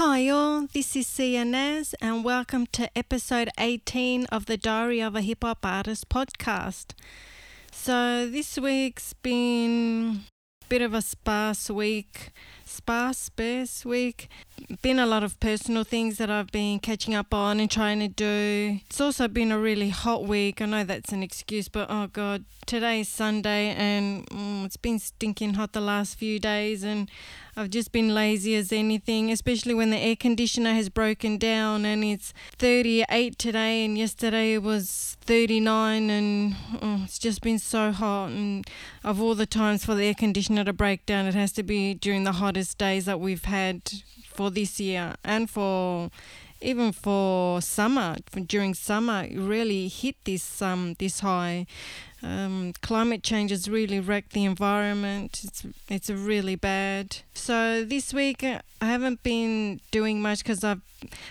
Hi, all. This is Naz, and welcome to episode 18 of the Diary of a Hip Hop Artist podcast. So, this week's been a bit of a sparse week, sparse, sparse week. Been a lot of personal things that I've been catching up on and trying to do. It's also been a really hot week. I know that's an excuse, but oh god, today's Sunday and mm, it's been stinking hot the last few days, and I've just been lazy as anything, especially when the air conditioner has broken down and it's 38 today and yesterday it was 39 and oh, it's just been so hot. And of all the times for the air conditioner to break down it has to be during the hottest days that we've had for this year and for even for summer during summer it really hit this um this high um, climate change has really wrecked the environment. It's it's really bad. So this week uh, I haven't been doing much because I've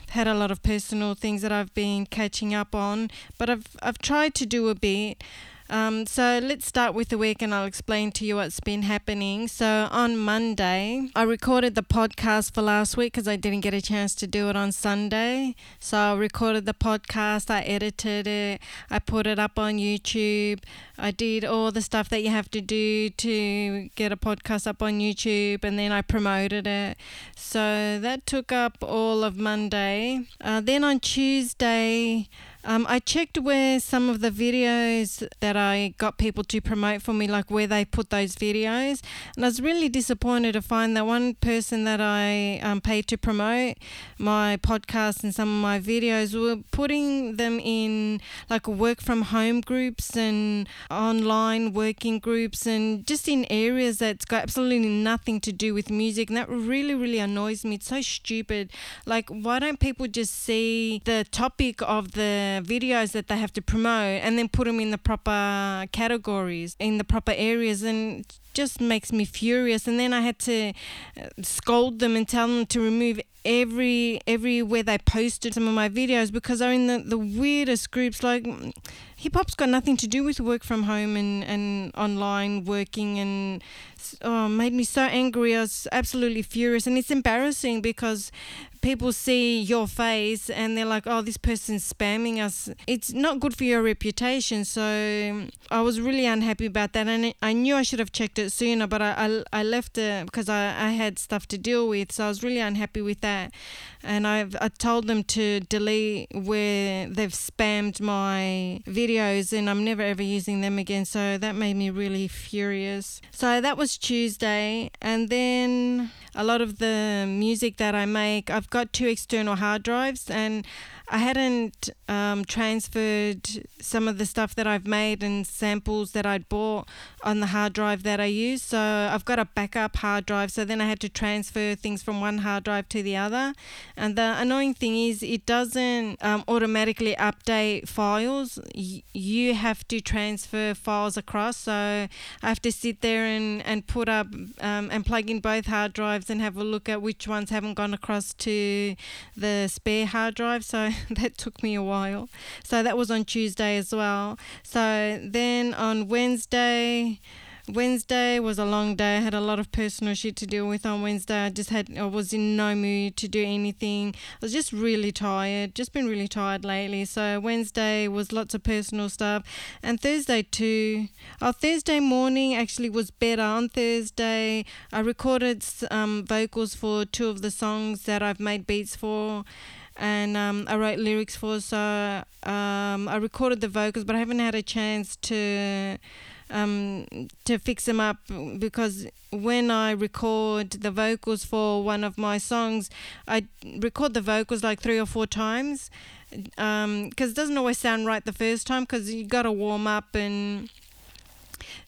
had a lot of personal things that I've been catching up on. But I've I've tried to do a bit. Um, so let's start with the week and I'll explain to you what's been happening. So on Monday, I recorded the podcast for last week because I didn't get a chance to do it on Sunday. So I recorded the podcast, I edited it, I put it up on YouTube. I did all the stuff that you have to do to get a podcast up on YouTube and then I promoted it. So that took up all of Monday. Uh, then on Tuesday, um, I checked where some of the videos that I got people to promote for me, like where they put those videos, and I was really disappointed to find that one person that I um, paid to promote my podcast and some of my videos were putting them in like work from home groups and online working groups and just in areas that's got absolutely nothing to do with music, and that really, really annoys me. It's so stupid. Like, why don't people just see the topic of the videos that they have to promote and then put them in the proper categories, in the proper areas, and just makes me furious. And then I had to uh, scold them and tell them to remove every everywhere they posted some of my videos because they're in the, the weirdest groups like mm, hip hop's got nothing to do with work from home and, and online working and oh, made me so angry. I was absolutely furious and it's embarrassing because people see your face and they're like, oh, this person's spamming us. It's not good for your reputation. So I was really unhappy about that. And I knew I should have checked it sooner, but I, I, I left it because I, I had stuff to deal with. So I was really unhappy with that. And I've I told them to delete where they've spammed my videos and I'm never ever using them again. So that made me really furious. So that was Tuesday. And then a lot of the music that I make, I've got two external hard drives and I hadn't um, transferred some of the stuff that I've made and samples that I'd bought on the hard drive that I use. So I've got a backup hard drive. So then I had to transfer things from one hard drive to the other. And the annoying thing is, it doesn't um, automatically update files. Y- you have to transfer files across. So I have to sit there and, and put up um, and plug in both hard drives and have a look at which ones haven't gone across to the spare hard drive. So that took me a while. So that was on Tuesday as well. So then on Wednesday, Wednesday was a long day. I had a lot of personal shit to deal with on Wednesday. I just had I was in no mood to do anything. I was just really tired. Just been really tired lately. So Wednesday was lots of personal stuff, and Thursday too. Our Thursday morning actually was better. On Thursday, I recorded um, vocals for two of the songs that I've made beats for and um, I wrote lyrics for. So um, I recorded the vocals, but I haven't had a chance to um, to fix them up because when I record the vocals for one of my songs, I record the vocals like three or four times because um, it doesn't always sound right the first time because you got to warm up and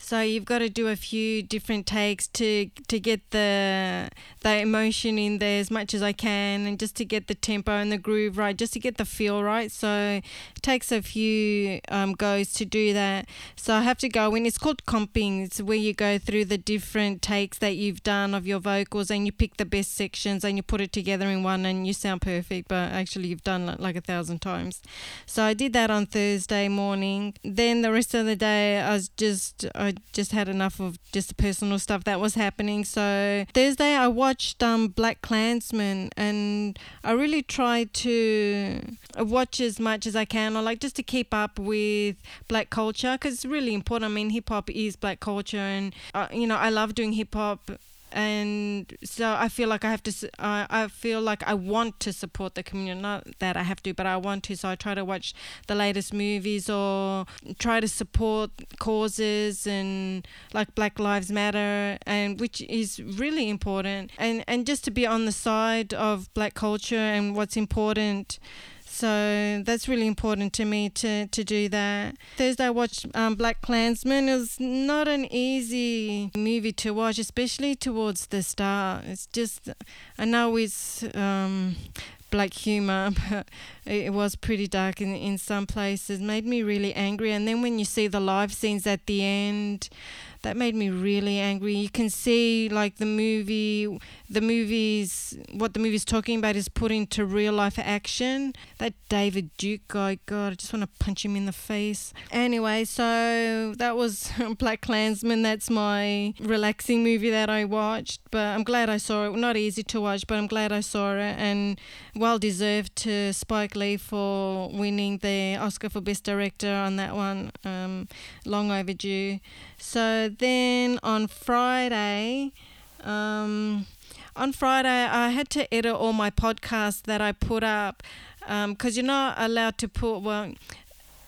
so you've got to do a few different takes to to get the the emotion in there as much as I can, and just to get the tempo and the groove right, just to get the feel right. So it takes a few um, goes to do that. So I have to go in. It's called comping. It's where you go through the different takes that you've done of your vocals, and you pick the best sections and you put it together in one, and you sound perfect. But actually, you've done like a thousand times. So I did that on Thursday morning. Then the rest of the day, I was just I just had enough of just the personal stuff that was happening. So Thursday, I watched um, Black Klansman and I really try to watch as much as I can, or like just to keep up with black culture because it's really important. I mean, hip hop is black culture, and uh, you know, I love doing hip hop and so I feel like I have to. Uh, I feel like I want to support the community. Not that I have to, but I want to. So I try to watch the latest movies or try to support causes and like Black Lives Matter, and which is really important. And and just to be on the side of Black culture and what's important so that's really important to me to, to do that. Thursday I watched um, Black Klansman. It was not an easy movie to watch, especially towards the start. It's just, I know it's um, black humor, but it was pretty dark in, in some places. Made me really angry. And then when you see the live scenes at the end, that made me really angry. You can see like the movie, the movies, what the movie's talking about is put into real life action. That David Duke guy, God, I just want to punch him in the face. Anyway, so that was Black Klansman. That's my relaxing movie that I watched, but I'm glad I saw it. Not easy to watch, but I'm glad I saw it, and well deserved to Spike Lee for winning the Oscar for Best Director on that one. Um, long overdue. So then on Friday, um, on Friday, I had to edit all my podcasts that I put up because um, you're not allowed to put, well,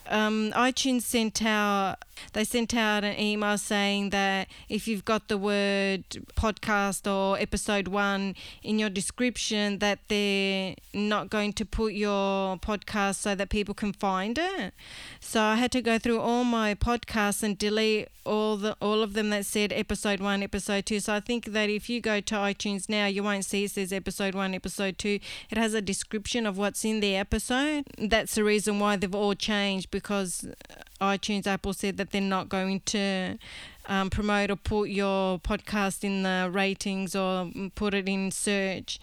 um, iTunes sent out they sent out an email saying that if you've got the word podcast or episode one in your description, that they're not going to put your podcast so that people can find it. So I had to go through all my podcasts and delete all the all of them that said episode one, episode two. So I think that if you go to iTunes now, you won't see it says episode one, episode two. It has a description of what's in the episode. That's the reason why they've all changed because iTunes, Apple said that they're not going to um, promote or put your podcast in the ratings or put it in search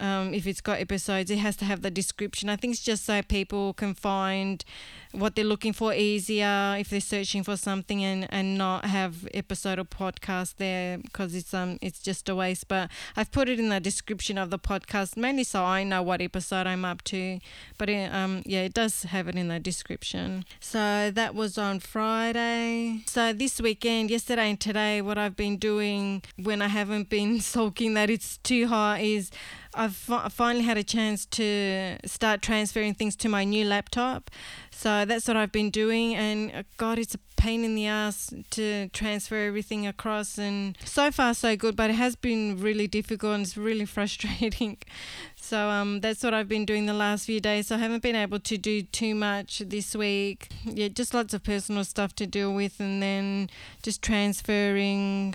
um, if it's got episodes, it has to have the description. I think it's just so people can find what they're looking for easier if they're searching for something and, and not have episode or podcast there because it's um it's just a waste. But I've put it in the description of the podcast mainly so I know what episode I'm up to. But it, um yeah, it does have it in the description. So that was on Friday. So this weekend, yesterday and today, what I've been doing when I haven't been sulking that it's too hot is I've finally had a chance to start transferring things to my new laptop. So that's what I've been doing, and uh, God, it's a pain in the ass to transfer everything across. And so far, so good, but it has been really difficult and it's really frustrating. So um, that's what I've been doing the last few days. So I haven't been able to do too much this week. Yeah, just lots of personal stuff to deal with, and then just transferring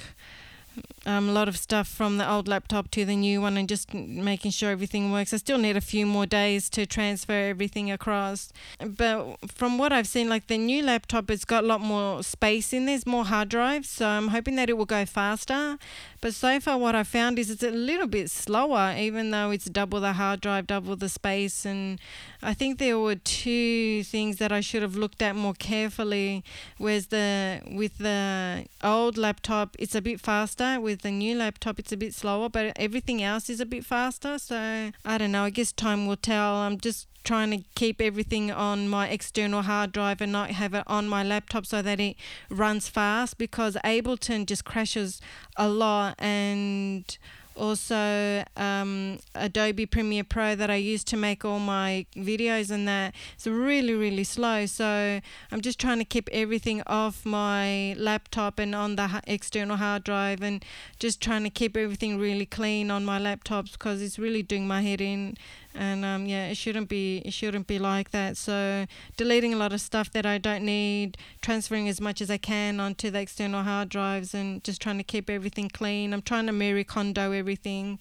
um, a lot of stuff from the old laptop to the new one and just making sure everything works. I still need a few more days to transfer everything across. But from what I've seen, like the new laptop, it's got a lot more space in there, there's more hard drives. So I'm hoping that it will go faster. But so far, what I found is it's a little bit slower, even though it's double the hard drive, double the space. And I think there were two things that I should have looked at more carefully. Whereas the with the old laptop, it's a bit faster. With the new laptop, it's a bit slower, but everything else is a bit faster. So I don't know. I guess time will tell. I'm just trying to keep everything on my external hard drive and not have it on my laptop so that it runs fast because Ableton just crashes a lot and also um, Adobe Premiere Pro that I use to make all my videos and that. It's really really slow. So I'm just trying to keep everything off my laptop and on the external hard drive and just trying to keep everything really clean on my laptops because it's really doing my head in and um, yeah it shouldn't be it shouldn't be like that. So deleting a lot of stuff that I don't need transferring as much as I can onto the external hard drives and just trying to keep everything clean. I'm trying to Marie Kondo everything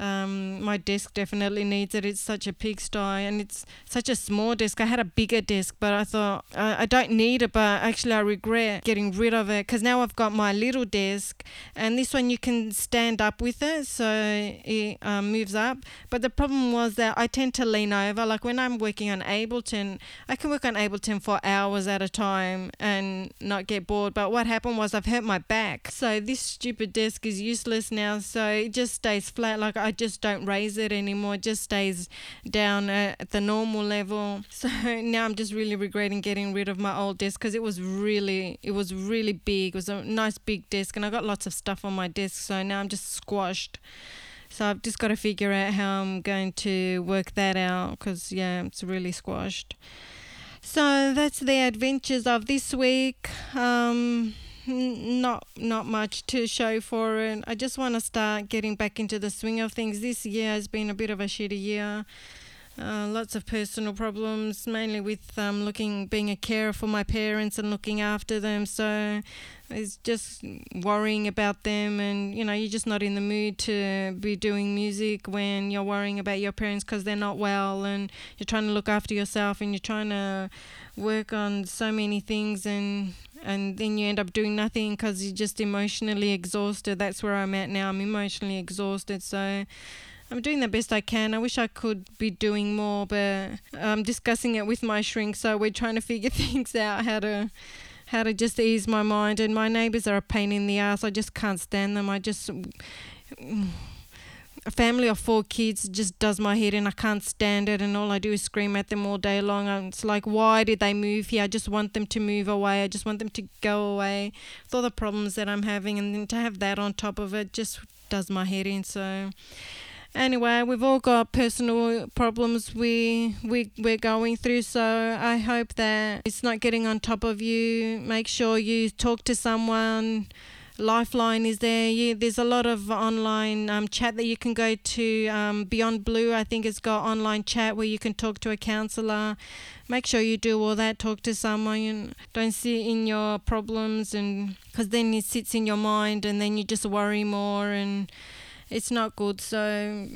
Um, my desk definitely needs it. It's such a pigsty and it's such a small desk. I had a bigger desk, but I thought I, don't need it, but actually I regret getting rid of it because now I've got my little desk and this one you can stand up with it so it um, moves up. But the problem was that I tend to lean over. Like when I'm working on Ableton, I can work on Ableton for hours at a time and not get bored. But what happened was I've hurt my back. So this stupid desk is useless now. So it just stays flat. Like I just don't raise it anymore. It just stays down at the normal level. So now I'm just really regretting getting rid of my old desk because it was really, it was really big. It was a nice big desk and I got lots of stuff on my desk. So now I'm just squashed. So I've just got to figure out how I'm going to work that out because, yeah, it's really squashed. So that's the adventures of this week. Um, not not much to show for it. I just want to start getting back into the swing of things. This year has been a bit of a shitty year. Uh, lots of personal problems, mainly with um, looking, being a carer for my parents and looking after them. So it's just worrying about them, and you know, you're just not in the mood to be doing music when you're worrying about your parents because they're not well, and you're trying to look after yourself, and you're trying to work on so many things, and and then you end up doing nothing because you're just emotionally exhausted. That's where I'm at now. I'm emotionally exhausted, so I'm doing the best I can. I wish I could be doing more, but I'm discussing it with my shrink, so we're trying to figure things out how to how to just ease my mind. And my neighbours are a pain in the ass. I just can't stand them. I just a family of four kids just does my head in. I can't stand it, and all I do is scream at them all day long. And it's like, why did they move here? I just want them to move away. I just want them to go away with all the problems that I'm having, and then to have that on top of it just does my head in. So anyway, we've all got personal problems we we we're going through. So I hope that it's not getting on top of you. Make sure you talk to someone. Lifeline is there. You, there's a lot of online um, chat that you can go to. Um, Beyond Blue, I think, has got online chat where you can talk to a counselor. Make sure you do all that. Talk to someone. Don't sit in your problems, and because then it sits in your mind, and then you just worry more and it's not good. So,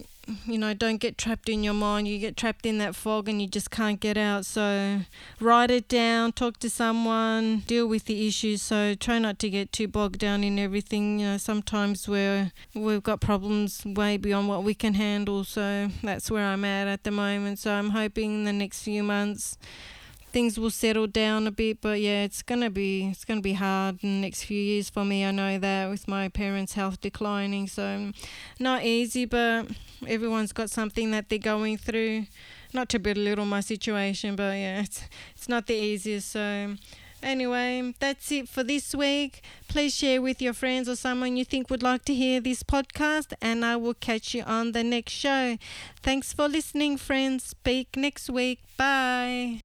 you know, don't get trapped in your mind. You get trapped in that fog and you just can't get out. So, write it down, talk to someone, deal with the issues. So, try not to get too bogged down in everything. You know, sometimes we're we've got problems way beyond what we can handle. So, that's where I'm at at the moment. So, I'm hoping in the next few months things will settle down a bit but yeah it's gonna be it's gonna be hard in the next few years for me I know that with my parents health declining so mm, not easy but everyone's got something that they're going through not to belittle my situation but yeah it's it's not the easiest so Anyway, that's it for this week. Please share with your friends or someone you think would like to hear this podcast, and I will catch you on the next show. Thanks for listening, friends. Speak next week. Bye.